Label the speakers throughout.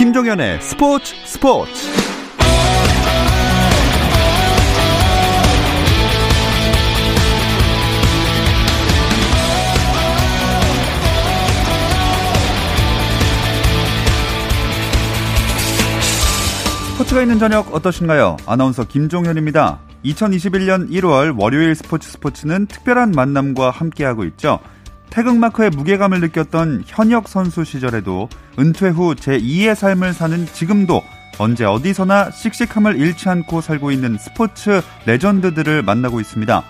Speaker 1: 김종현의 스포츠 스포츠 스포츠가 있는 저녁 어떠신가요? 아나운서 김종현입니다. 2021년 1월 월요일 스포츠 스포츠는 특별한 만남과 함께하고 있죠. 태극마크의 무게감을 느꼈던 현역 선수 시절에도 은퇴 후 제2의 삶을 사는 지금도 언제 어디서나 씩씩함을 잃지 않고 살고 있는 스포츠 레전드들을 만나고 있습니다.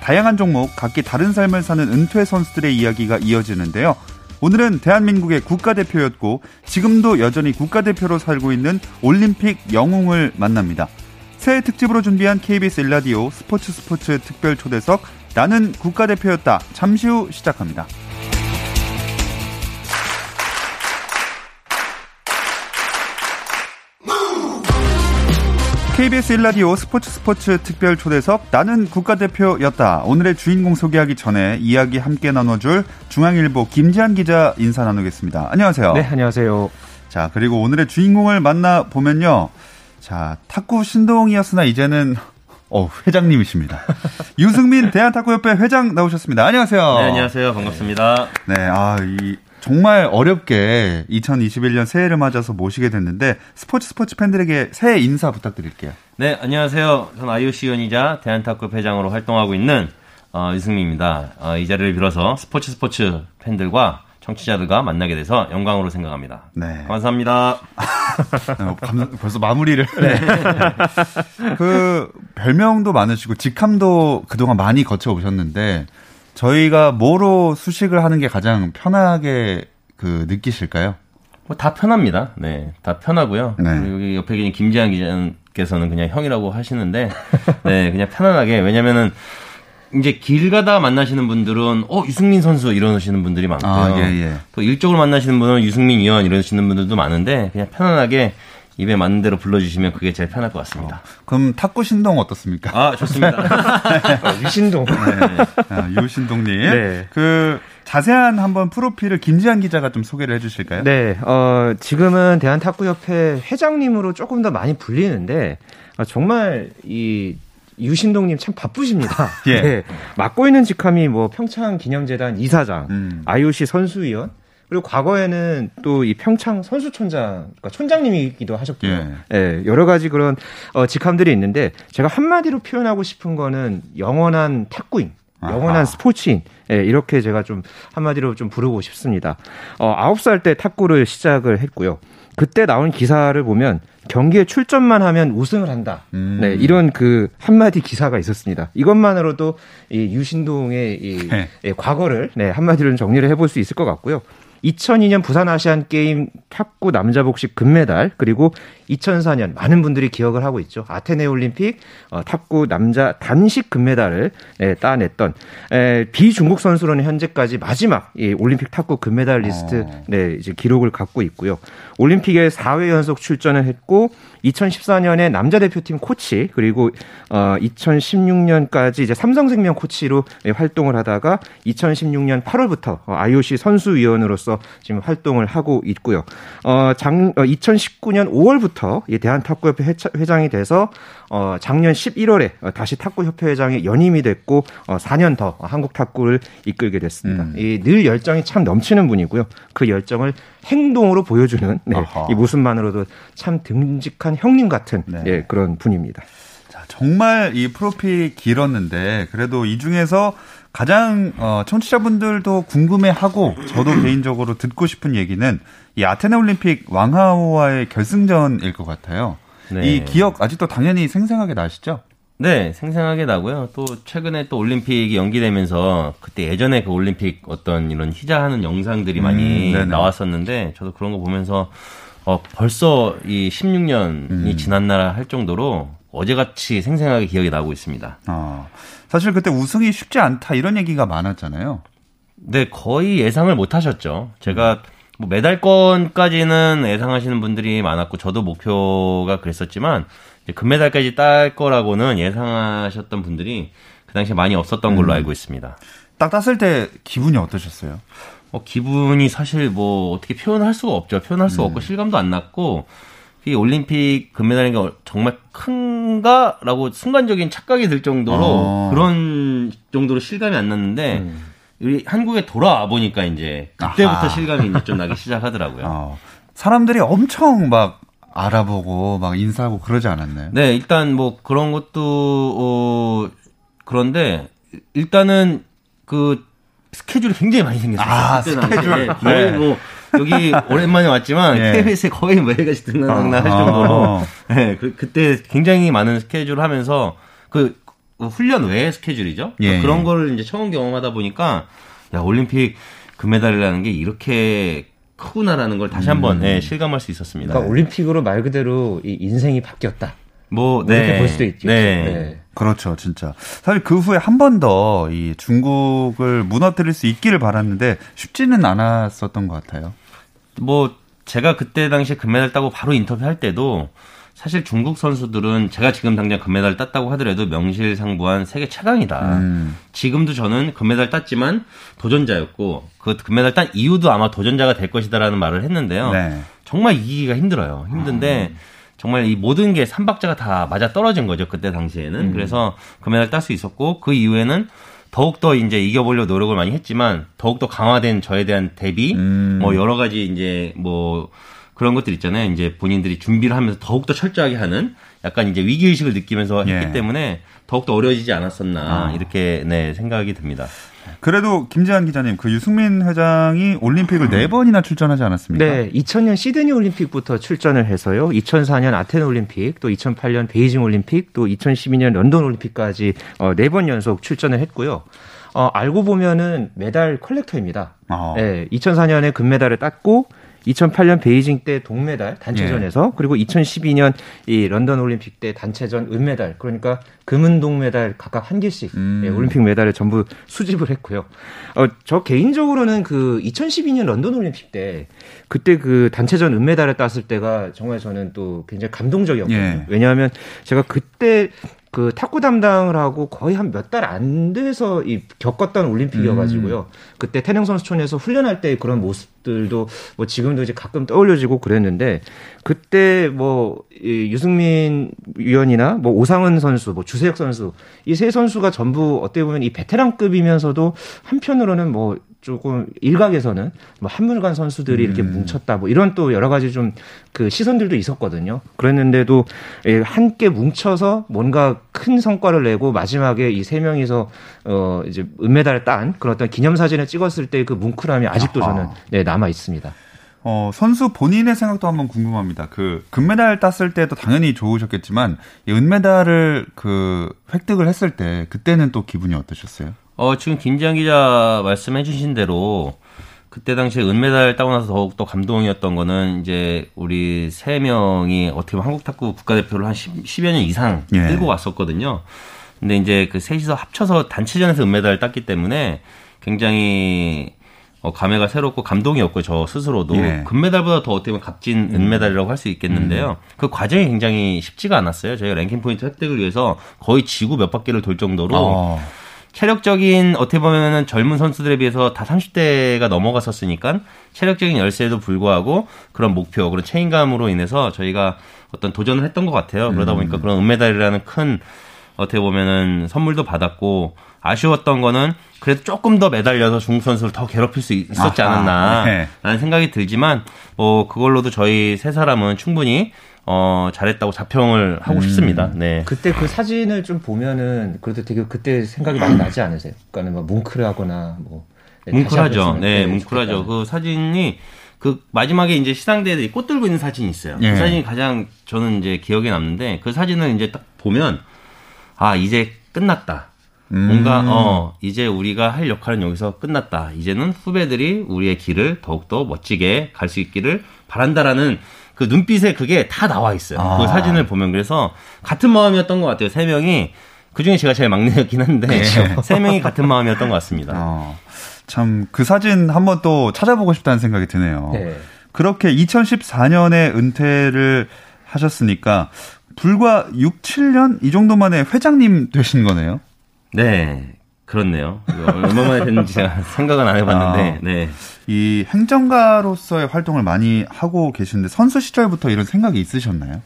Speaker 1: 다양한 종목, 각기 다른 삶을 사는 은퇴 선수들의 이야기가 이어지는데요. 오늘은 대한민국의 국가대표였고 지금도 여전히 국가대표로 살고 있는 올림픽 영웅을 만납니다. 새해 특집으로 준비한 KBS 일라디오 스포츠 스포츠 특별 초대석 나는 국가대표였다. 잠시 후 시작합니다. KBS 일라디오 스포츠 스포츠 특별 초대석 나는 국가대표였다. 오늘의 주인공 소개하기 전에 이야기 함께 나눠줄 중앙일보 김지한 기자 인사 나누겠습니다. 안녕하세요.
Speaker 2: 네, 안녕하세요.
Speaker 1: 자, 그리고 오늘의 주인공을 만나보면요. 자, 탁구 신동이었으나 이제는 어, 회장님이십니다. 유승민 대한탁구협회 회장 나오셨습니다. 안녕하세요.
Speaker 3: 네, 안녕하세요. 반갑습니다.
Speaker 1: 네, 아, 이 정말 어렵게 2021년 새해를 맞아서 모시게 됐는데 스포츠 스포츠 팬들에게 새해 인사 부탁드릴게요.
Speaker 3: 네, 안녕하세요. 저는 IOC 위원이자 대한탁구 회장으로 활동하고 있는 어, 유승민입니다. 어, 이 자리를 빌어서 스포츠 스포츠 팬들과 청취자들과 만나게 돼서 영광으로 생각합니다. 네. 감사합니다.
Speaker 1: 어, 벌써 마무리를. 네. 그 별명도 많으시고 직함도 그동안 많이 거쳐 오셨는데 저희가 뭐로 수식을 하는 게 가장 편하게 그 느끼실까요?
Speaker 3: 뭐 다 편합니다. 네, 다 편하고요. 네. 여기 옆에 계신 김지한 기자께서는 그냥 형이라고 하시는데, 네, 그냥 편안하게 왜냐면은 이제 길 가다 만나시는 분들은 어 유승민 선수 이러시는 분들이 많고요. 아, 예, 예. 또 일적으로 만나시는 분은 유승민 위원 이러시는 분들도 많은데 그냥 편안하게 입에 맞는 대로 불러주시면 그게 제일 편할 것 같습니다. 어,
Speaker 1: 그럼 탁구 신동 어떻습니까?
Speaker 3: 아 좋습니다.
Speaker 2: 어, 유신동. 네.
Speaker 1: 아, 유신동님. 네. 그 자세한 한번 프로필을 김지한 기자가 좀 소개를 해주실까요?
Speaker 2: 네. 어, 지금은 대한탁구협회 회장님으로 조금 더 많이 불리는데 어, 정말 이 유신동님 참 바쁘십니다. 예. 네. 맡고 있는 직함이 뭐 평창 기념재단 이사장, 음. IOC 선수위원, 그리고 과거에는 또 이 평창 선수촌장, 그러니까 촌장님이기도 하셨고요. 예. 네, 여러 가지 그런 어, 직함들이 있는데 제가 한마디로 표현하고 싶은 거는 영원한 탁구인, 영원한 아하. 스포츠인, 예, 이렇게 제가 좀 한마디로 좀 부르고 싶습니다. 어, 9살 때 탁구를 시작을 했고요. 그때 나온 기사를 보면 경기에 출전만 하면 우승을 한다. 음. 네, 이런 그 한마디 기사가 있었습니다. 이것만으로도 이 유신동의 이 네. 예, 과거를 네, 한마디로 정리를 해볼 수 있을 것 같고요. 2002년 부산 아시안 게임 탁구 남자 복식 금메달 그리고 2004년 많은 분들이 기억을 하고 있죠. 아테네 올림픽 어, 탁구 남자 단식 금메달을 예, 따냈던 에, 비중국 선수로는 현재까지 마지막 이 올림픽 탁구 금메달 리스트 어. 네, 이제 기록을 갖고 있고요. 올림픽에 4회 연속 출전을 했고 2014년에 남자 대표팀 코치 그리고 어 2016년까지 이제 삼성생명 코치로 활동을 하다가 2016년 8월부터 IOC 선수위원으로서 지금 활동을 하고 있고요. 어장 2019년 5월부터 대한탁구협회 회장이 돼서 어 작년 11월에 다시 탁구협회 회장에 연임이 됐고 어 4년 더 한국 탁구를 이끌게 됐습니다. 음. 이늘 열정이 참 넘치는 분이고요. 그 열정을 행동으로 보여주는 네, 이 모습만으로도 참 듬직한 형님 같은 네. 예, 그런 분입니다.
Speaker 1: 자, 정말 이 프로필이 길었는데 그래도 이 중에서 가장 어, 청취자분들도 궁금해하고 저도 개인적으로 듣고 싶은 얘기는 이 아테네 올림픽 왕하오와의 결승전일 것 같아요. 네. 이 기억 아직도 당연히 생생하게 나시죠?
Speaker 3: 네, 생생하게 나고요. 또 최근에 또 올림픽이 연기되면서 그때 예전에 그 올림픽 어떤 이런 희자하는 영상들이 많이 음, 나왔었는데 저도 그런 거 보면서 어 벌써 이 16년이 음. 지났나 할 정도로 어제같이 생생하게 기억이 나고 있습니다. 아,
Speaker 1: 사실 그때 우승이 쉽지 않다 이런 얘기가 많았잖아요.
Speaker 3: 네, 거의 예상을 못 하셨죠. 제가 뭐 메달권까지는 예상하시는 분들이 많았고 저도 목표가 그랬었지만 금메달까지 딸 거라고는 예상하셨던 분들이 그 당시에 많이 없었던 걸로 음. 알고 있습니다.
Speaker 1: 딱 땄을 때 기분이 어떠셨어요?
Speaker 3: 어, 기분이 사실 뭐 어떻게 표현할 수가 없죠. 표현할 수가 음. 없고 실감도 안 났고 이 올림픽 금메달인 게 정말 큰가라고 순간적인 착각이 들 정도로 어. 그런 정도로 실감이 안 났는데 음. 우리 한국에 돌아와 보니까 이제 그때부터 아하. 실감이 이제 좀 나기 시작하더라고요. 어.
Speaker 1: 사람들이 엄청 막 알아보고 막 인사하고 그러지 않았나요?
Speaker 3: 네, 일단 뭐 그런 것도 어 그런데 일단은 그 스케줄이 굉장히 많이 생겼어요.
Speaker 1: 아, 스케줄.
Speaker 3: 네. 거의 뭐 여기 오랜만에 왔지만 예. KBS에 거의 매일같이 등락낙낙 할 정도로 아. 네, 그, 그때 굉장히 많은 스케줄을 하면서 그 훈련 외의 스케줄이죠. 예. 그런 거를 이제 처음 경험하다 보니까 야 올림픽 금메달이라는 게 이렇게 크구나라는 걸 다시 한번 음. 네, 실감할 수 있었습니다.
Speaker 2: 그러니까 올림픽으로 말 그대로 이 인생이 바뀌었다.
Speaker 3: 뭐, 네.
Speaker 2: 이렇게 볼 수도 있죠.
Speaker 1: 네. 네. 그렇죠, 진짜. 사실 그 후에 한 번 더 이 중국을 무너뜨릴 수 있기를 바랐는데 쉽지는 않았었던 것 같아요.
Speaker 3: 뭐 제가 그때 당시에 금메달 따고 바로 인터뷰할 때도 사실 중국 선수들은 제가 지금 당장 금메달 땄다고 하더라도 명실상부한 세계 최강이다. 음. 지금도 저는 금메달 땄지만 도전자였고 그 금메달 딴 이유도 아마 도전자가 될 것이다라는 말을 했는데요. 네. 정말 이기기가 힘들어요. 힘든데 음. 정말 이 모든 게 삼박자가 다 맞아 떨어진 거죠. 그때 당시에는. 음. 그래서 금메달 딸 수 있었고 그 이후에는 더욱더 이제 이겨보려 노력을 많이 했지만 더욱더 강화된 저에 대한 대비 음. 뭐 여러 가지 이제 뭐 그런 것들 있잖아요. 이제 본인들이 준비를 하면서 더욱더 철저하게 하는 약간 이제 위기 의식을 느끼면서 했기 예. 때문에 더욱더 어려워지지 않았었나 아. 이렇게 네, 생각이 듭니다.
Speaker 1: 그래도 김재한 기자님, 그 유승민 회장이 올림픽을 네 번이나 출전하지 않았습니까?
Speaker 2: 네, 2000년 시드니 올림픽부터 출전을 해서요. 2004년 아테네 올림픽, 또 2008년 베이징 올림픽, 또 2012년 런던 올림픽까지 어, 네번 연속 출전을 했고요. 어, 알고 보면은 메달 collector입니다. 어. 네, 2004년에 금메달을 땄고 2008년 베이징 때 동메달 단체전에서 예. 그리고 2012년 이 런던 올림픽 때 단체전 은메달 그러니까 금은 동메달 각각 한 개씩 음. 예, 올림픽 메달을 전부 수집을 했고요. 어, 저 개인적으로는 그 2012년 런던 올림픽 때 그때 그 단체전 은메달을 땄을 때가 정말 저는 또 굉장히 감동적이었거든요. 예. 왜냐하면 제가 그때 그 탁구 담당을 하고 거의 한 몇 달 안 돼서 이 겪었던 올림픽이어가지고요. 음. 그때 태릉 선수촌에서 훈련할 때 그런 모습들도 뭐 지금도 이제 가끔 떠올려지고 그랬는데 그때 뭐 이 유승민 위원이나 뭐 오상은 선수, 뭐 주세혁 선수 이 세 선수가 전부 어떻게 보면 이 베테랑급이면서도 한편으로는 뭐 조금 일각에서는 뭐 한물간 선수들이 음. 이렇게 뭉쳤다 뭐 이런 또 여러 가지 좀 그 시선들도 있었거든요. 그랬는데도 예, 함께 뭉쳐서 뭔가 큰 성과를 내고 마지막에 이 세 명이서 어 이제 은메달을 딴 그런 어떤 기념 사진을 찍었을 때 그 뭉클함이 아직도 저는 네, 남아 있습니다.
Speaker 1: 어, 선수 본인의 생각도 한번 궁금합니다. 그 금메달 땄을 때도 당연히 좋으셨겠지만 이 은메달을 그 획득을 했을 때 그때는 또 기분이 어떠셨어요?
Speaker 3: 어, 지금 김지한 기자 말씀해 주신 대로 그때 당시에 은메달 따고 나서 더욱 더 감동이었던 거는 이제 우리 세 명이 어떻게 보면 한국 탁구 국가대표를 한 10, 10여 년 이상 예. 끌고 왔었거든요. 근데 이제 그 셋이서 합쳐서 단체전에서 은메달을 땄기 때문에 굉장히 어, 감회가 새롭고 감동이었고 저 스스로도 예. 금메달보다 더 어떻게 보면 값진 음. 은메달이라고 할 수 있겠는데요. 음. 그 과정이 굉장히 쉽지가 않았어요. 저희가 랭킹 포인트 획득을 위해서 거의 지구 몇 바퀴를 돌 정도로 어. 체력적인 어떻게 보면은 젊은 선수들에 비해서 다 30대가 넘어갔었으니까 체력적인 열세에도 불구하고 그런 목표, 그런 책임감으로 인해서 저희가 어떤 도전을 했던 것 같아요. 그러다 보니까 음. 그런 은메달이라는 큰 어떻게 보면은 선물도 받았고 아쉬웠던 거는 그래도 조금 더 매달려서 중국 선수를 더 괴롭힐 수 있었지 않았나라는 네. 생각이 들지만 뭐 그걸로도 저희 세 사람은 충분히 어, 잘했다고 자평을 하고 음. 싶습니다. 네.
Speaker 2: 그때 그 사진을 좀 보면은 그래도 되게 그때 생각이 많이 나지 않으세요? 그러니까 뭐 뭉클하거나 뭐
Speaker 3: 네, 뭉클하죠. 네, 뭉클하죠. 그 사진이 그 마지막에 이제 시상대에 꽃 들고 있는 사진이 있어요. 그 예. 그 사진이 가장 저는 이제 기억에 남는데 그 사진을 이제 딱 보면 아 이제 끝났다. 음. 뭔가 어 이제 우리가 할 역할은 여기서 끝났다. 이제는 후배들이 우리의 길을 더욱더 멋지게 갈 수 있기를 바란다라는 그 눈빛에 그게 다 나와 있어요. 아. 그 사진을 보면 그래서 같은 마음이었던 것 같아요. 세 명이 그 중에 제가 제일 막내였긴 한데 그렇죠. 세 명이 같은 마음이었던 것 같습니다. 어,
Speaker 1: 참그 사진 한번 또 찾아보고 싶다는 생각이 드네요. 네. 그렇게 2014년에 은퇴를 하셨으니까 불과 6, 7년 이 정도 만에 회장님 되신 거네요.
Speaker 3: 네. 그렇네요. 얼마만에 됐는지 제가 생각은 안 해봤는데, 아, 네.
Speaker 1: 이 행정가로서의 활동을 많이 하고 계시는데 선수 시절부터 이런 생각이 있으셨나요?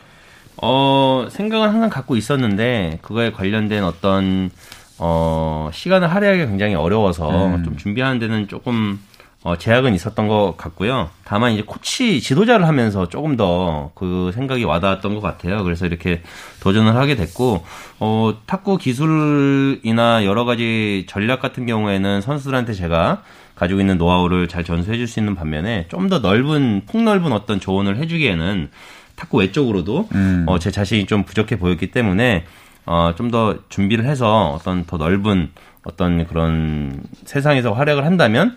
Speaker 3: 어, 생각은 항상 갖고 있었는데, 그거에 관련된 어떤, 어, 시간을 할애하기 굉장히 어려워서 음. 좀 준비하는 데는 조금 어, 제약은 있었던 것 같고요. 다만 이제 코치 지도자를 하면서 조금 더 그 생각이 와닿았던 것 같아요. 그래서 이렇게 도전을 하게 됐고, 어, 탁구 기술이나 여러 가지 전략 같은 경우에는 선수들한테 제가 가지고 있는 노하우를 잘 전수해 줄 수 있는 반면에 좀 더 넓은, 폭넓은 어떤 조언을 해주기에는 탁구 외적으로도 음. 어, 제 자신이 좀 부족해 보였기 때문에 어, 좀 더 준비를 해서 어떤 더 넓은 어떤 그런 세상에서 활약을 한다면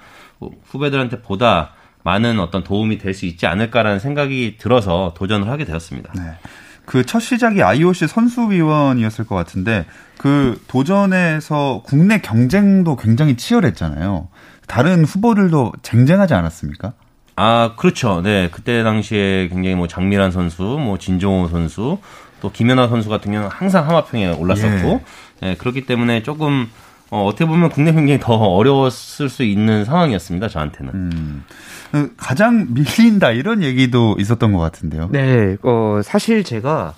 Speaker 3: 후배들한테 보다 많은 어떤 도움이 될 수 있지 않을까라는 생각이 들어서 도전을 하게 되었습니다. 네.
Speaker 1: 그 첫 시작이 IOC 선수위원이었을 것 같은데 그 도전에서 국내 경쟁도 굉장히 치열했잖아요. 다른 후보들도 쟁쟁하지 않았습니까?
Speaker 3: 아, 그렇죠. 네. 그때 당시에 굉장히 뭐 장미란 선수, 뭐 진종호 선수, 또 김연아 선수 같은 경우는 항상 하마평에 올랐었고, 예. 네, 그렇기 때문에 조금 어, 어떻게 보면 국내 경쟁이 더 어려웠을 수 있는 상황이었습니다. 저한테는. 음.
Speaker 1: 그 가장 밀린다 이런 얘기도 있었던 것 같은데요.
Speaker 2: 네, 어, 사실 제가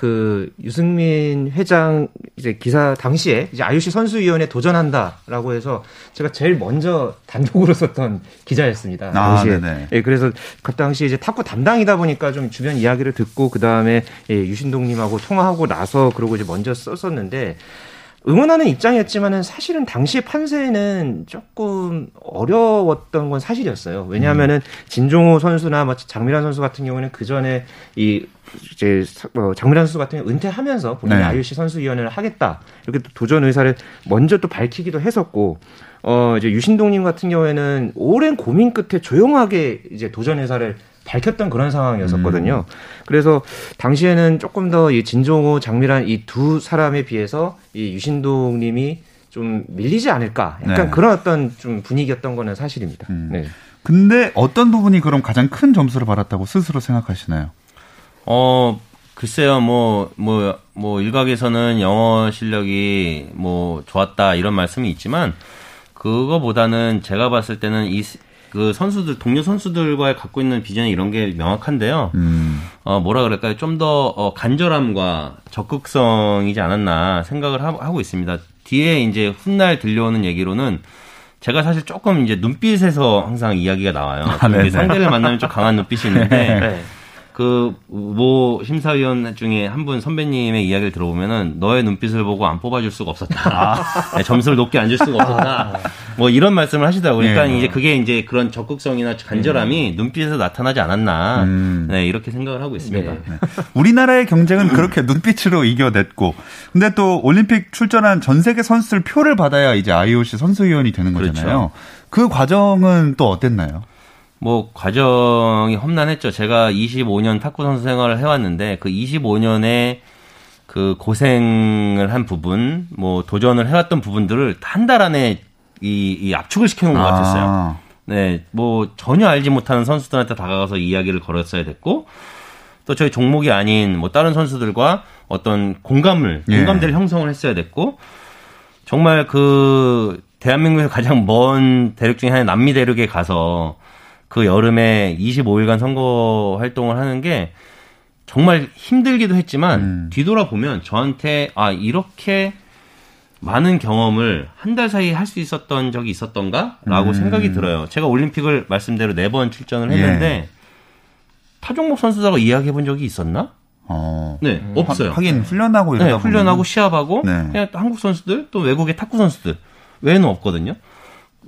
Speaker 2: 그 유승민 회장 이제 기사 당시에 이제 IOC 선수위원회 도전한다라고 해서 제가 제일 먼저 단독으로 썼던 기자였습니다. 아, 당시에. 네네. 예, 그래서 그 당시 이제 탁구 담당이다 보니까 좀 주변 이야기를 듣고 그 다음에 예, 유신동님하고 통화하고 나서 그러고 이제 먼저 썼었는데 응원하는 입장이었지만은 사실은 당시 판세는 조금 어려웠던 건 사실이었어요. 왜냐하면은 음. 진종호 선수나 뭐 장미란 선수 같은 경우는 그 전에 이 이제 뭐 장미란 선수 같은 경우 은퇴하면서 본인이 네. IOC 선수위원회를 하겠다 이렇게 또 도전 의사를 먼저 또 밝히기도 했었고 어 이제 유신동님 같은 경우에는 오랜 고민 끝에 조용하게 이제 도전 의사를 밝혔던 그런 상황이었었거든요. 음. 그래서 당시에는 조금 더 이 진종호, 장미란 이 두 사람에 비해서 이 유신동 님이 좀 밀리지 않을까. 약간 네. 그런 어떤 좀 분위기였던 거는 사실입니다. 음. 네.
Speaker 1: 근데 어떤 부분이 그럼 가장 큰 점수를 받았다고 스스로 생각하시나요?
Speaker 3: 어, 글쎄요, 뭐, 뭐, 뭐, 일각에서는 영어 실력이 뭐, 좋았다, 이런 말씀이 있지만, 그거보다는 제가 봤을 때는 이 그 선수들 동료 선수들과 갖고 있는 비전이 이런 게 명확한데요. 음. 어 뭐라 그럴까요? 좀더 어, 간절함과 적극성이지 않았나 생각을 하, 고 있습니다. 뒤에 이제 훗날 들려오는 얘기로는 제가 사실 조금 이제 눈빛에서 항상 이야기가 나와요. 아, 상대를 만나면 좀 강한 눈빛이 있는데 네. 그모 심사위원 중에 한 분 선배님의 이야기를 들어보면은 너의 눈빛을 보고 안 뽑아줄 수가 없었다. 아. 네, 점수를 높게 안 줄 수가 없었다. 뭐 이런 말씀을 하시더라고요. 그러니까 네. 이제 그게 이제 그런 적극성이나 간절함이 음. 눈빛에서 나타나지 않았나. 음. 네, 이렇게 생각을 하고 있습니다. 네. 네.
Speaker 1: 우리나라의 경쟁은 그렇게 눈빛으로 이겨냈고, 근데 또 올림픽 출전한 전 세계 선수들 표를 받아야 이제 IOC 선수위원이 되는 거잖아요. 그렇죠. 그 과정은 또 어땠나요?
Speaker 3: 뭐 과정이 험난했죠. 제가 25년 탁구 선수 생활을 해왔는데 그 25년의 그 고생을 한 부분, 뭐 도전을 해왔던 부분들을 한 달 안에 이, 이 압축을 시켜놓은 것 같았어요. 아. 네, 뭐 전혀 알지 못하는 선수들한테 다가가서 이야기를 걸었어야 됐고 또 저희 종목이 아닌 뭐 다른 선수들과 어떤 공감을 예. 공감대를 형성을 했어야 됐고 정말 그 대한민국에서 가장 먼 대륙 중에 하나인 남미 대륙에 가서 그 여름에 25일간 선거 활동을 하는 게 정말 힘들기도 했지만 음. 뒤돌아보면 저한테 아 이렇게 많은 경험을 한 달 사이에 할수 있었던 적이 있었던가라고 음. 생각이 들어요. 제가 올림픽을 말씀대로 네 번 출전을 했는데 예. 타 종목 선수들하고 이야기해 본 적이 있었나? 어. 네, 음. 없어요.
Speaker 1: 하 긴 훈련하고
Speaker 3: 이러다 네, 훈련하고 시합하고 네. 그냥 또 한국 선수들 또 외국의 탁구 선수들 외에는 없거든요.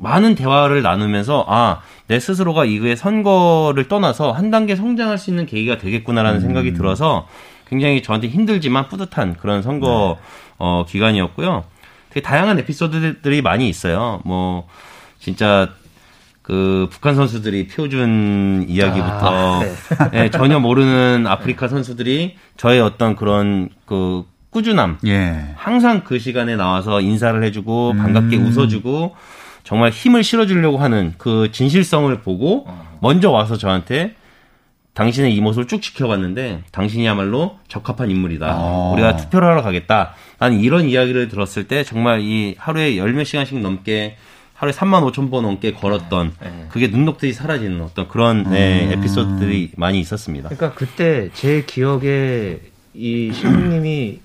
Speaker 3: 많은 대화를 나누면서 아, 내 스스로가 이거의 선거를 떠나서 한 단계 성장할 수 있는 계기가 되겠구나라는 음. 생각이 들어서 굉장히 저한테 힘들지만 뿌듯한 그런 선거 네. 어, 기간이었고요. 되게 다양한 에피소드들이 많이 있어요. 뭐 진짜 그 북한 선수들이 표준 이야기부터 아, 네. 네, 전혀 모르는 아프리카 선수들이 저의 어떤 그런 그 꾸준함, 예. 항상 그 시간에 나와서 인사를 해주고 반갑게 음. 웃어주고 정말 힘을 실어주려고 하는 그 진실성을 보고 어. 먼저 와서 저한테 당신의 이 모습을 쭉 지켜봤는데 당신이야말로 적합한 인물이다. 아. 우리가 투표를 하러 가겠다. 나는 이런 이야기를 들었을 때 정말 이 하루에 열 몇 시간씩 넘게 하루에 3만 5천 번 넘게 걸었던 네. 그게 눈녹듯이 사라지는 어떤 그런 네, 음. 에피소드들이 많이 있었습니다.
Speaker 2: 그러니까 그때 제 기억에 이 신부님이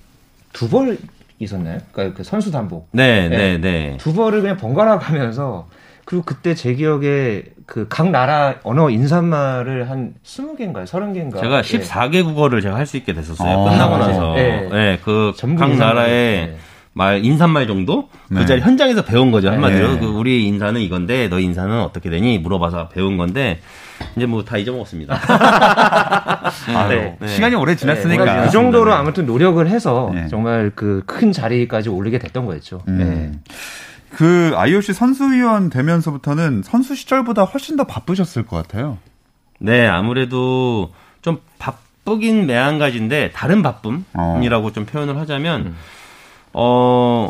Speaker 2: 두벌 있었나요? 그러니까 그 선수 단복.
Speaker 3: 네, 네, 네. 네.
Speaker 2: 두 벌을 그냥 번갈아 가면서 그리고 그때 제 기억에 그 각 나라 언어 인사말을 한 20개인가요? 30개인가?
Speaker 3: 제가 14개 국어를 제가 할 수 있게 됐었어요. 아, 끝나고 나서. 네. 네. 그각 나라의 네. 말 인사말 정도 그 네. 자리 현장에서 배운 거죠 한마디로 네. 그 우리 인사는 이건데 너 인사는 어떻게 되니 물어봐서 배운 건데 이제 뭐 다 잊어먹었습니다.
Speaker 1: 아, 네. 네. 시간이 오래 지났으니까
Speaker 2: 네, 그 정도로 아무튼 노력을 해서 네. 정말 그 큰 자리까지 오르게 됐던 거였죠. 음.
Speaker 1: 그 IOC 선수위원 되면서부터는 선수 시절보다 훨씬 더 바쁘셨을 것 같아요.
Speaker 3: 네, 아무래도 좀 바쁘긴 매한가지인데 다른 바쁨이라고 어. 좀 표현을 하자면. 음. 어,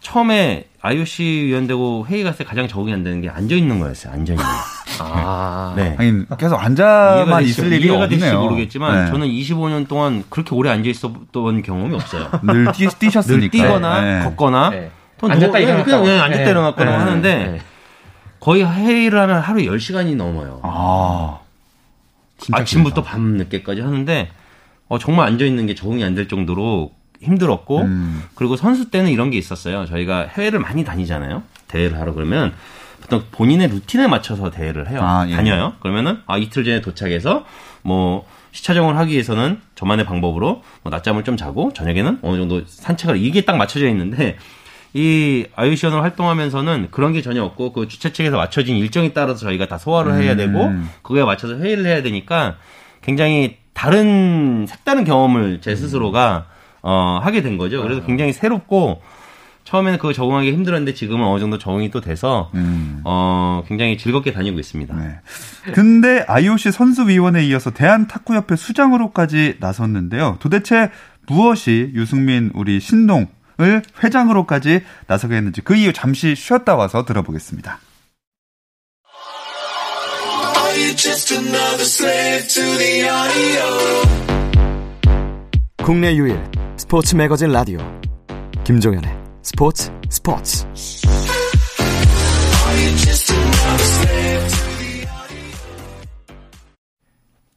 Speaker 3: 처음에 IOC 위원 되고 회의 갔을 때 가장 적응이 안 되는 게 앉아 있는 거였어요. 앉아 있는.
Speaker 1: 아, 네. 아니, 계속 앉아만 있을 일이
Speaker 3: 이해가 될지 모르겠지만 네. 저는 25년 동안 그렇게 오래 앉아 있었던 경험이 없어요.
Speaker 1: 늘 뛰, 뛰셨으니까. 늘
Speaker 3: 뛰거나 네. 걷거나 네. 앉았다 일어났 그냥, 그냥 앉았다 네. 일어났거나 네. 하는데 네. 거의 회의를 하면 하루 10시간이 넘어요. 아. 아침부터 밤 늦게까지 하는데 어, 정말 앉아 있는 게 적응이 안 될 정도로 힘들었고 음. 그리고 선수 때는 이런 게 있었어요. 저희가 해외를 많이 다니잖아요. 대회를 하러 그러면 보통 본인의 루틴에 맞춰서 대회를 해요. 아, 예. 다녀요. 그러면은 아 이틀 전에 도착해서 뭐 시차정을 하기 위해서는 저만의 방법으로 뭐 낮잠을 좀 자고 저녁에는 어느 정도 산책을 이게 딱 맞춰져 있는데 이 아이오시언을 활동하면서는 그런 게 전혀 없고 그 주최 측에서 맞춰진 일정에 따라서 저희가 다 소화를 해야 되고 음. 그거에 맞춰서 회의를 해야 되니까 굉장히 다른 색다른 경험을 제 스스로가 음. 어, 하게 된 거죠. 그래서 아. 굉장히 새롭고 처음에는 그거 적응하기 힘들었는데 지금은 어느 정도 적응이 또 돼서 음. 어, 굉장히 즐겁게 다니고 있습니다. 네.
Speaker 1: 근데 IOC 선수위원회에 이어서 대한탁구협회 수장으로까지 나섰는데요. 도대체 무엇이 유승민 우리 신동 을 회장으로까지 나서게 했는지 그 이유 잠시 쉬었다 와서 들어보겠습니다.
Speaker 4: 국내 유일 스포츠 매거진 라디오 김종현의 스포츠 스포츠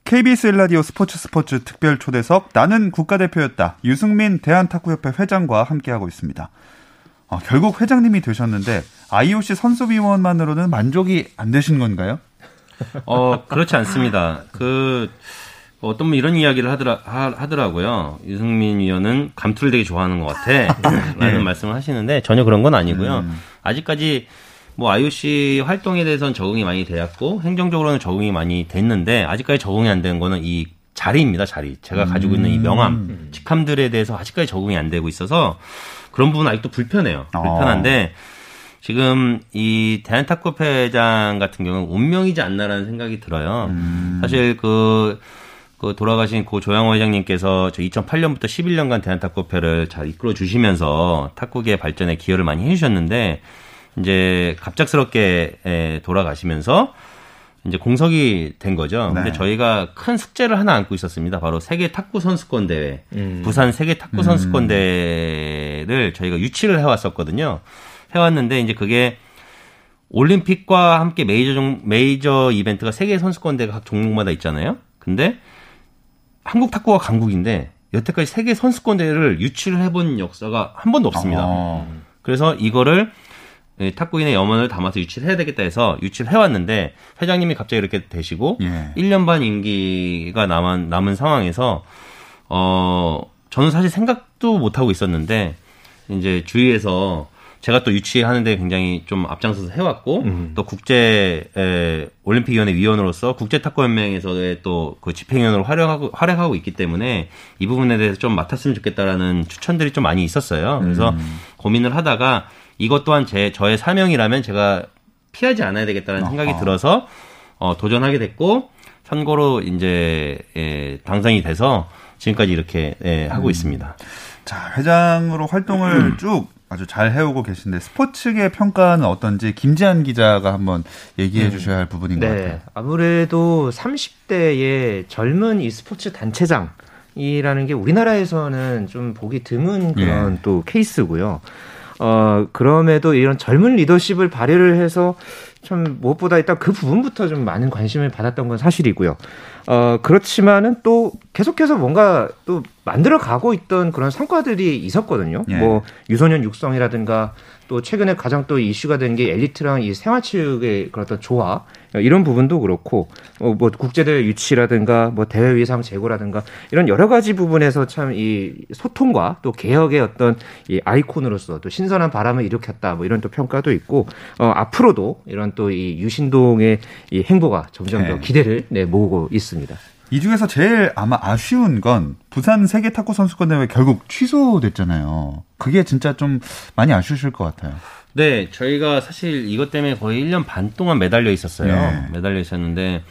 Speaker 1: KBS 라디오 스포츠 스포츠 특별 초대석 나는 국가대표였다 유승민 대한탁구협회 회장과 함께하고 있습니다. 어, 결국 회장님이 되셨는데 IOC 선수위원만으로는 만족이 안 되신 건가요?
Speaker 3: 어 그렇지 않습니다. 그 어떤 분 이런 이야기를 하더라, 하더라고요. 유승민 위원은 감투를 되게 좋아하는 것 같아. 라는 네. 말씀을 하시는데 전혀 그런 건 아니고요. 음. 아직까지 뭐 IOC 활동에 대해서는 적응이 많이 되었고 행정적으로는 적응이 많이 됐는데 아직까지 적응이 안 된 거는 이 자리입니다, 자리. 제가 가지고 있는 이 명함, 음. 직함들에 대해서 아직까지 적응이 안 되고 있어서 그런 부분은 아직도 불편해요. 어. 불편한데 지금 이 대한탁구회장 같은 경우는 운명이지 않나라는 생각이 들어요. 음. 사실 그 그 돌아가신 고 조양호 회장님께서 저 2008년부터 11년간 대한탁구협회를 잘 이끌어 주시면서 탁구계 발전에 기여를 많이 해주셨는데 이제 갑작스럽게 돌아가시면서 이제 공석이 된 거죠. 네. 근데 저희가 큰 숙제를 하나 안고 있었습니다. 바로 세계 탁구 선수권 대회, 음. 부산 세계 탁구 선수권 음. 대회를 저희가 유치를 해왔었거든요. 해왔는데 이제 그게 올림픽과 함께 메이저 종, 메이저 이벤트가 세계 선수권 대회가 각 종목마다 있잖아요. 근데 한국 탁구가 강국인데 여태까지 세계 선수권 대회를 유치를 해본 역사가 한 번도 없습니다. 아. 그래서 이거를 탁구인의 염원을 담아서 유치를 해야 되겠다 해서 유치를 해왔는데 회장님이 갑자기 이렇게 되시고 예. 1년 반 임기가 남은, 남은 상황에서 어 저는 사실 생각도 못 하고 있었는데 이제 주위에서 제가 또 유치하는데 굉장히 좀 앞장서서 해왔고 음. 또 국제 에, 올림픽위원회 위원으로서 국제 탁구 연맹에서의 또 그 집행위원으로 활약하고 활약하고 있기 때문에 이 부분에 대해서 좀 맡았으면 좋겠다라는 추천들이 좀 많이 있었어요. 그래서 음. 고민을 하다가 이것 또한 제 저의 사명이라면 제가 피하지 않아야 되겠다는 생각이 들어서 어, 도전하게 됐고 선거로 이제 예, 당선이 돼서 지금까지 이렇게 예, 하고 음. 있습니다.
Speaker 1: 자, 회장으로 활동을 음. 쭉 아주 잘 해오고 계신데 스포츠계 평가는 어떤지 김지한 기자가 한번 얘기해 음. 주셔야 할 부분인 네. 것 같아요.
Speaker 2: 아무래도 30대의 젊은 이 스포츠 단체장 이라는 게 우리나라에서는 좀 보기 드문 그런 예. 또 케이스고요. 어, 그럼에도 이런 젊은 리더십을 발휘를 해서 참 무엇보다 일단 그 부분부터 좀 많은 관심을 받았던 건 사실이고요. 어, 그렇지만은 또 계속해서 뭔가 또 만들어 가고 있던 그런 성과들이 있었거든요. 예. 뭐 유소년 육성이라든가 또 최근에 가장 또 이슈가 된 게 엘리트랑 이 생활체육의 그런 어떤 조화 이런 부분도 그렇고 어, 뭐 국제대회 유치라든가 뭐 대회 위상 제고라든가 이런 여러 가지 부분에서 참 이 소통과 또 개혁의 어떤 이 아이콘으로서 또 신선한 바람을 일으켰다 뭐 이런 또 평가도 있고 어, 앞으로도 이런 또 이 유신동의 이 행보가 점점 더 네. 기대를 네, 모으고 있습니다.
Speaker 1: 이 중에서 제일 아마 아쉬운 건 부산 세계 탁구 선수권 대회 결국 취소됐잖아요. 그게 진짜 좀 많이 아쉬우실 것 같아요.
Speaker 3: 네, 저희가 사실 이것 때문에 거의 1년 반 동안 매달려 있었어요. 네. 매달려 있었는데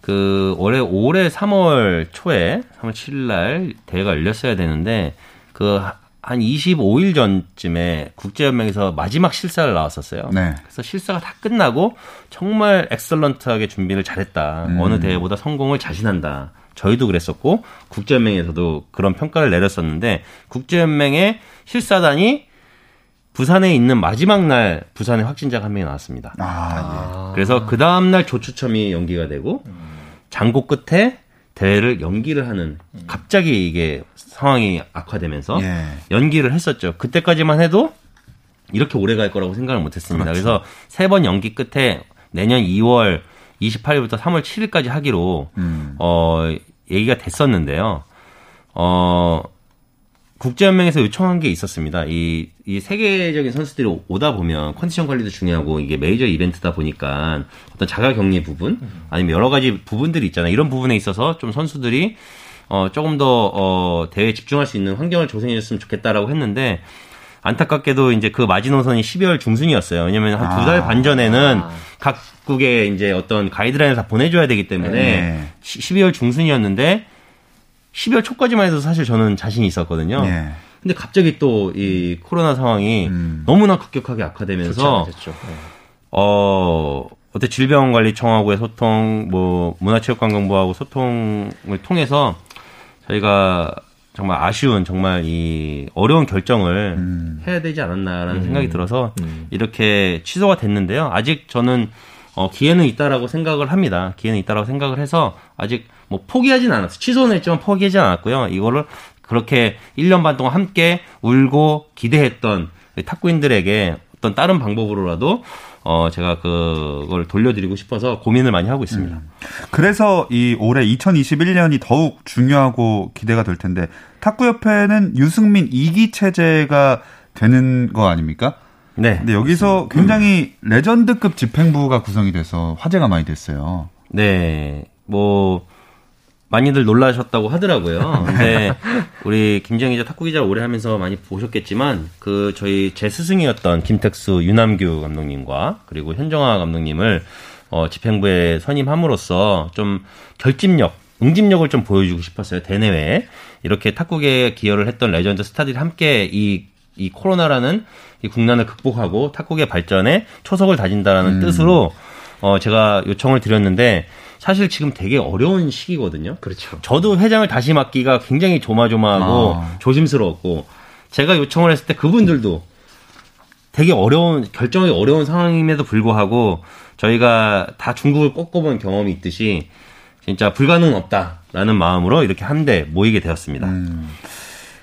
Speaker 3: 그 올해 올해 3월 초에 3월 7일 날 대회가 열렸어야 되는데 그 한 25일 전쯤에 국제연맹에서 마지막 실사를 나왔었어요. 네. 그래서 실사가 다 끝나고 정말 엑설런트하게 준비를 잘했다. 음. 어느 대회보다 성공을 자신한다. 저희도 그랬었고 국제연맹에서도 그런 평가를 내렸었는데 국제연맹의 실사단이 부산에 있는 마지막 날 부산에 확진자가 한 명이 나왔습니다. 아, 예. 그래서 그 다음 날 조추첨이 연기가 되고 장고 끝에 대회를 연기를 하는 갑자기 이게 상황이 악화되면서 예. 연기를 했었죠. 그때까지만 해도 이렇게 오래 갈 거라고 생각을 못 했습니다. 그렇죠. 그래서 세 번 연기 끝에 내년 2월 28일부터 3월 7일까지 하기로 음. 어 얘기가 됐었는데요. 어 국제연맹에서 요청한 게 있었습니다. 이, 이 세계적인 선수들이 오다 보면 컨디션 관리도 중요하고 이게 메이저 이벤트다 보니까 어떤 자가 격리 부분 아니면 여러 가지 부분들이 있잖아요. 이런 부분에 있어서 좀 선수들이 어, 조금 더, 어, 대회에 집중할 수 있는 환경을 조성해 줬으면 좋겠다라고 했는데 안타깝게도 이제 그 마지노선이 12월 중순이었어요. 왜냐면 한 두 달반 아. 전에는 아. 각국의 이제 어떤 가이드라인을 다 보내줘야 되기 때문에 네. 12월 중순이었는데 12월 초까지만 해도 사실 저는 자신이 있었거든요. 네. 근데 갑자기 또 이 코로나 상황이 음. 너무나 급격하게 악화되면서 네. 어 어때 질병관리청하고의 소통, 뭐 문화체육관광부하고 소통을 통해서 저희가 정말 아쉬운 정말 이 어려운 결정을 음. 해야 되지 않았나라는 음. 생각이 들어서 음. 이렇게 취소가 됐는데요. 아직 저는 어, 기회는 있다라고 생각을 합니다. 기회는 있다라고 생각을 해서 아직 뭐 포기하진 않았어요. 취소는 했지만 포기하지 않았고요. 이거를 그렇게 1년 반 동안 함께 울고 기대했던 탁구인들에게 어떤 다른 방법으로라도 어 제가 그걸 돌려드리고 싶어서 고민을 많이 하고 있습니다. 음.
Speaker 1: 그래서 이 올해 2021년이 더욱 중요하고 기대가 될 텐데 탁구협회는 유승민 2기 체제가 되는 거 아닙니까? 네. 근데 여기서 굉장히 레전드급 집행부가 구성이 돼서 화제가 많이 됐어요.
Speaker 3: 네. 뭐 많이들 놀라셨다고 하더라고요. 근데 우리 김정희 기자 탁구 기자 오래 하면서 많이 보셨겠지만 그 저희 제 스승이었던 김택수 유남규 감독님과 그리고 현정화 감독님을 어 집행부에 선임함으로써 좀 결집력, 응집력을 좀 보여주고 싶었어요. 대내외에 이렇게 탁구계에 기여를 했던 레전드 스타들이 함께 이이 코로나라는 이 국난을 극복하고 탁구계 발전에 초석을 다진다라는 음. 뜻으로 어 제가 요청을 드렸는데 사실 지금 되게 어려운 시기거든요.
Speaker 2: 그렇죠.
Speaker 3: 저도 회장을 다시 맡기가 굉장히 조마조마하고 아. 조심스러웠고 제가 요청을 했을 때 그분들도 되게 어려운 결정이 어려운 상황임에도 불구하고 저희가 다 중국을 꺾어본 경험이 있듯이 진짜 불가능 없다라는 마음으로 이렇게 한데 모이게 되었습니다. 음.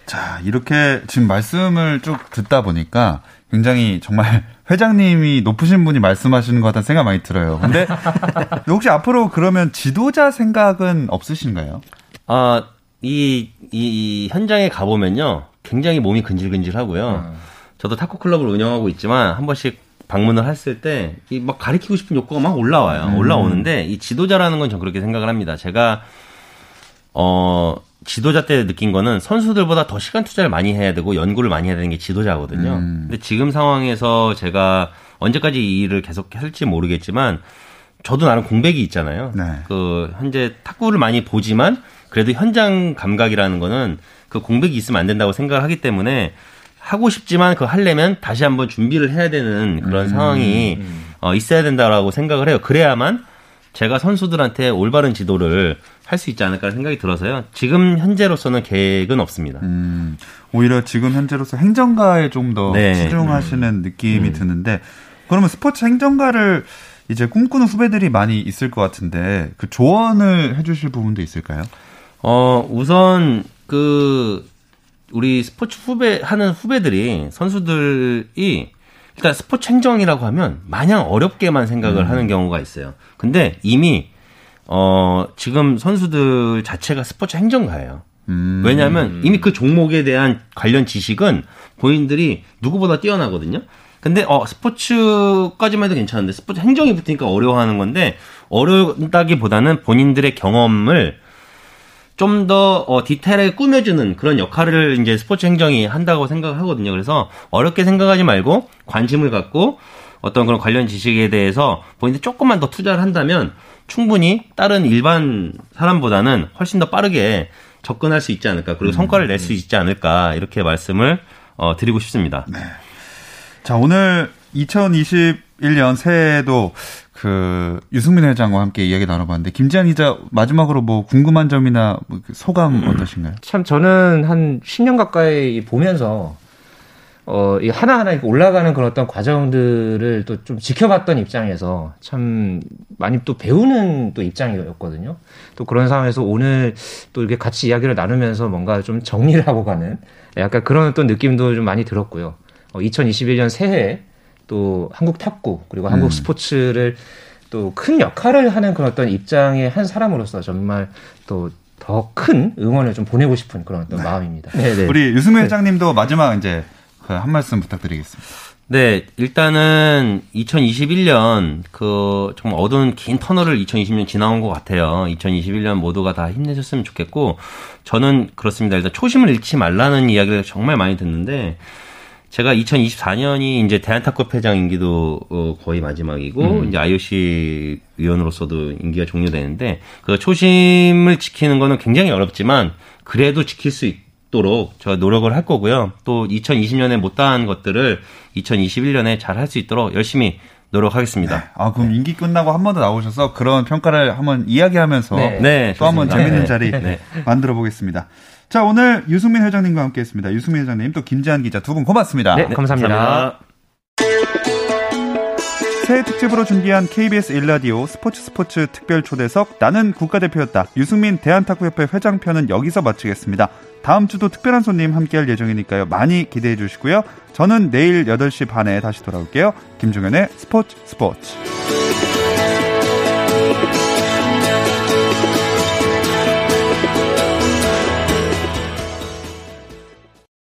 Speaker 1: 자, 이렇게 지금 말씀을 쭉 듣다 보니까 굉장히 정말 회장님이 높으신 분이 말씀하시는 것 같다는 생각 많이 들어요. 근데 혹시 앞으로 그러면 지도자 생각은 없으신가요?
Speaker 3: 아, 이, 이 현장에 가보면요. 굉장히 몸이 근질근질하고요. 음. 저도 탁구 클럽을 운영하고 있지만 한 번씩 방문을 했을 때 이 막 가리키고 싶은 욕구가 막 올라와요. 음. 올라오는데 이 지도자라는 건 전 그렇게 생각을 합니다. 제가 어 지도자 때 느낀 거는 선수들보다 더 시간 투자를 많이 해야 되고 연구를 많이 해야 되는 게 지도자거든요. 음. 근데 지금 상황에서 제가 언제까지 이 일을 계속 할지 모르겠지만 저도 나름 공백이 있잖아요. 네. 그 현재 탁구를 많이 보지만 그래도 현장 감각이라는 거는 그 공백이 있으면 안 된다고 생각을 하기 때문에 하고 싶지만 그 하려면 다시 한번 준비를 해야 되는 그런 음, 상황이 음. 어, 있어야 된다라고 생각을 해요. 그래야만 제가 선수들한테 올바른 지도를 할 수 있지 않을까 생각이 들어서요. 지금 현재로서는 계획은 없습니다. 음,
Speaker 1: 오히려 지금 현재로서 행정가에 좀더 네. 치중하시는 음. 느낌이 음. 드는데 그러면 스포츠 행정가를 이제 꿈꾸는 후배들이 많이 있을 것 같은데 그 조언을 해주실 부분도 있을까요?
Speaker 3: 어 우선 그 우리 스포츠 후배 하는 후배들이 선수들이 일단 스포츠 행정이라고 하면 마냥 어렵게만 생각을 음. 하는 경우가 있어요. 근데 이미 어 지금 선수들 자체가 스포츠 행정가예요. 음. 왜냐하면 이미 그 종목에 대한 관련 지식은 본인들이 누구보다 뛰어나거든요. 근데 어 스포츠까지만 해도 괜찮은데 스포츠 행정이 붙으니까 어려워하는 건데 어렵다기보다는 본인들의 경험을 좀더 어, 디테일하게 꾸며주는 그런 역할을 이제 스포츠 행정이 한다고 생각을 하거든요. 그래서 어렵게 생각하지 말고 관심을 갖고 어떤 그런 관련 지식에 대해서 본인들 조금만 더 투자를 한다면 충분히 다른 일반 사람보다는 훨씬 더 빠르게 접근할 수 있지 않을까 그리고 음, 성과를 낼 수 있지 않을까 이렇게 말씀을 어, 드리고 싶습니다. 네.
Speaker 1: 자 오늘 2021년 새해에도 그 유승민 회장과 함께 이야기 나눠봤는데 김지한 기자 마지막으로 뭐 궁금한 점이나 뭐그 소감 음. 어떠신가요?
Speaker 2: 참 저는 한 10년 가까이 보면서 어, 이 하나하나 올라가는 그런 어떤 과정들을 또 좀 지켜봤던 입장에서 참 많이 또 배우는 또 입장이었거든요. 또 그런 상황에서 오늘 또 이렇게 같이 이야기를 나누면서 뭔가 좀 정리를 하고 가는 약간 그런 또 느낌도 좀 많이 들었고요. 어, 2021년 새해 또 한국 탁구 그리고 한국 음. 스포츠를 또 큰 역할을 하는 그런 어떤 입장의 한 사람으로서 정말 또 더 큰 응원을 좀 보내고 싶은 그런 어떤 네. 마음입니다.
Speaker 1: 네네. 네. 우리 유승민 네. 회장님도 마지막 이제 그한 말씀 부탁드리겠습니다.
Speaker 3: 네, 일단은 2021년 그 정말 어두운 긴 터널을 2020년 지나온 것 같아요. 2021년 모두가 다 힘내셨으면 좋겠고 저는 그렇습니다. 일단 초심을 잃지 말라는 이야기를 정말 많이 듣는데 제가 2024년이 이제 대한탁구 회장 임기도 어, 거의 마지막이고 음. 이제 IOC 위원으로서도 임기가 종료되는데 그 초심을 지키는 거는 굉장히 어렵지만 그래도 지킬 수 있도록 저 노력을 할 거고요. 또 2020년에 못다한 것들을 2021년에 잘 할 수 있도록 열심히 노력하겠습니다. 네.
Speaker 1: 아 그럼 네. 임기 끝나고 한 번 더 나오셔서 그런 평가를 한번 이야기하면서 네. 네또한번 재밌는 네. 자리 네. 만들어 보겠습니다. 자, 오늘 유승민 회장님과 함께 했습니다. 유승민 회장님, 또 김재한 기자 두 분 고맙습니다.
Speaker 2: 네, 감사합니다. 감사합니다.
Speaker 1: 새해 특집으로 준비한 KBS 일라디오 스포츠 스포츠 특별 초대석 나는 국가대표였다. 유승민 대한탁구협회 회장편은 여기서 마치겠습니다. 다음 주도 특별한 손님 함께할 예정이니까요. 많이 기대해 주시고요. 저는 내일 8시 반에 다시 돌아올게요. 김종현의 스포츠 스포츠.